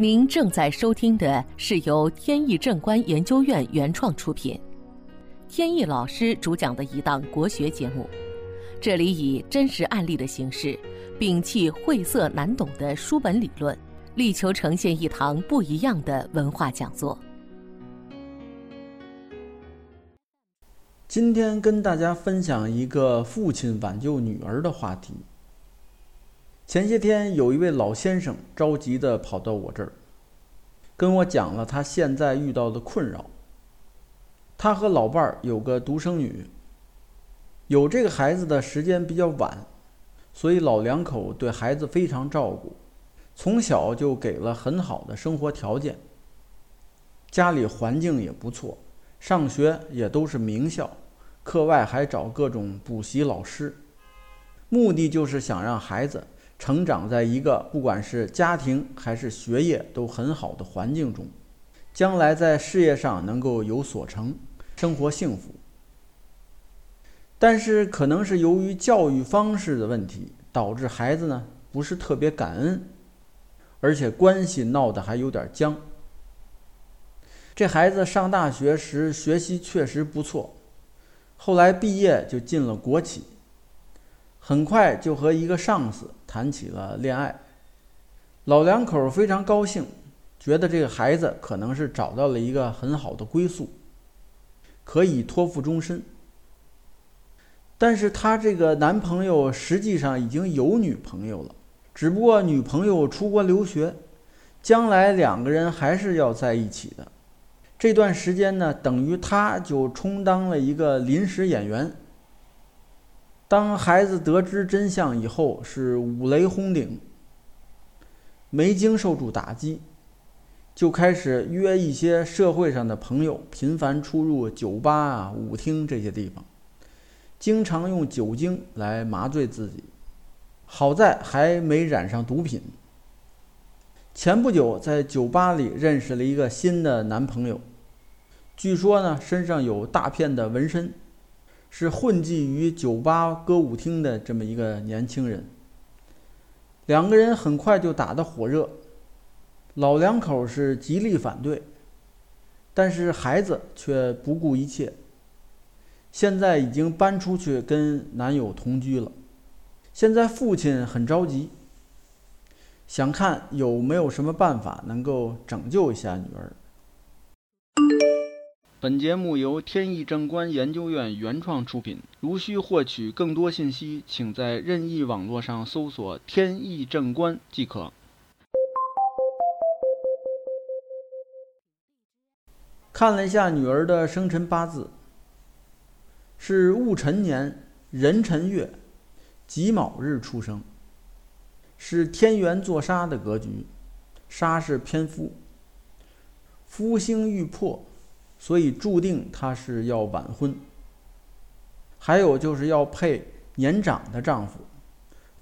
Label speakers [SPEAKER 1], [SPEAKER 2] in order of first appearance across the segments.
[SPEAKER 1] 您正在收听的是由天意正观研究院原创出品，天意老师主讲的一档国学节目。这里以真实案例的形式，摒弃晦涩难懂的书本理论，力求呈现一堂不一样的文化讲座。
[SPEAKER 2] 今天跟大家分享一个父亲挽救女儿的话题。前些天有一位老先生着急地跑到我这儿，跟我讲了他现在遇到的困扰。他和老伴儿有个独生女，有这个孩子的时间比较晚，所以老两口对孩子非常照顾，从小就给了很好的生活条件。家里环境也不错，上学也都是名校，课外还找各种补习老师，目的就是想让孩子。成长在一个不管是家庭还是学业都很好的环境中，将来在事业上能够有所成，生活幸福。但是可能是由于教育方式的问题，导致孩子呢不是特别感恩，而且关系闹得还有点僵。这孩子上大学时学习确实不错，后来毕业就进了国企。很快就和一个上司谈起了恋爱，老两口非常高兴，觉得这个孩子可能是找到了一个很好的归宿，可以托付终身。但是他这个男朋友实际上已经有女朋友了，只不过女朋友出国留学，将来两个人还是要在一起的。这段时间呢，等于他就充当了一个临时演员。当孩子得知真相以后，是五雷轰顶，没经受住打击，就开始约一些社会上的朋友，频繁出入酒吧啊、舞厅这些地方，经常用酒精来麻醉自己。好在还没染上毒品。前不久在酒吧里认识了一个新的男朋友，据说呢身上有大片的纹身。是混迹于酒吧、歌舞厅的这么一个年轻人。两个人很快就打得火热，老两口是极力反对，但是孩子却不顾一切。现在已经搬出去跟男友同居了。现在父亲很着急，想看有没有什么办法能够拯救一下女儿。本节目由天意正观研究院原创出品。如需获取更多信息，请在任意网络上搜索“天意正观”即可。看了一下女儿的生辰八字，是戊辰年壬辰月己卯日出生，是天元坐杀的格局，杀是偏夫，夫星欲破。所以注定他是要晚婚，还有就是要配年长的丈夫，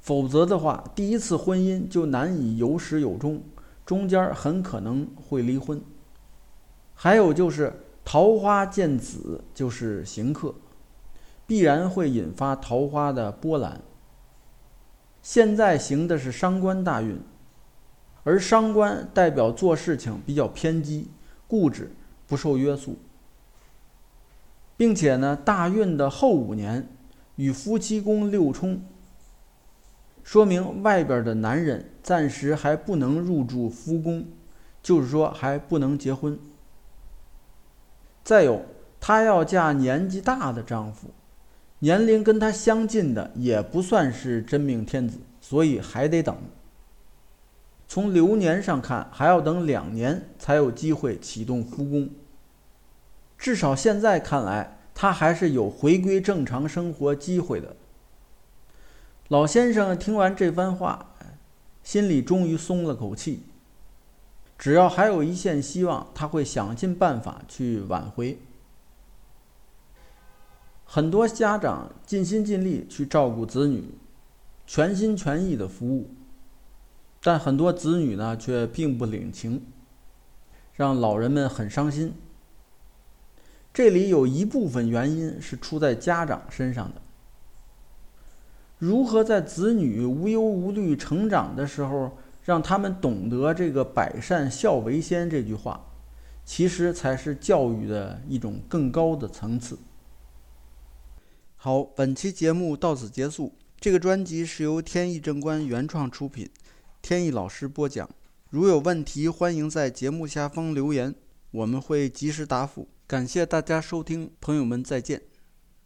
[SPEAKER 2] 否则的话，第一次婚姻就难以有始有终，中间很可能会离婚。还有就是桃花见子就是行客，必然会引发桃花的波澜。现在行的是伤官大运，而伤官代表做事情比较偏激、固执。不受约束，并且呢，大运的后五年与夫妻宫六冲，说明外边的男人暂时还不能入住夫宫，就是说还不能结婚。再有，她要嫁年纪大的丈夫，年龄跟她相近的也不算是真命天子，所以还得等。从流年上看，还要等两年才有机会启动复工。至少现在看来，他还是有回归正常生活机会的。老先生听完这番话，心里终于松了口气。只要还有一线希望，他会想尽办法去挽回。很多家长尽心尽力去照顾子女，全心全意的服务。但很多子女呢，却并不领情，让老人们很伤心。这里有一部分原因是出在家长身上的。如何在子女无忧无虑成长的时候，让他们懂得这个“百善孝为先”这句话，其实才是教育的一种更高的层次。好，本期节目到此结束。这个专辑是由天意正观原创出品，天意老师播讲。如有问题，欢迎在节目下方留言，我们会及时答复。感谢大家收听，朋友们再见。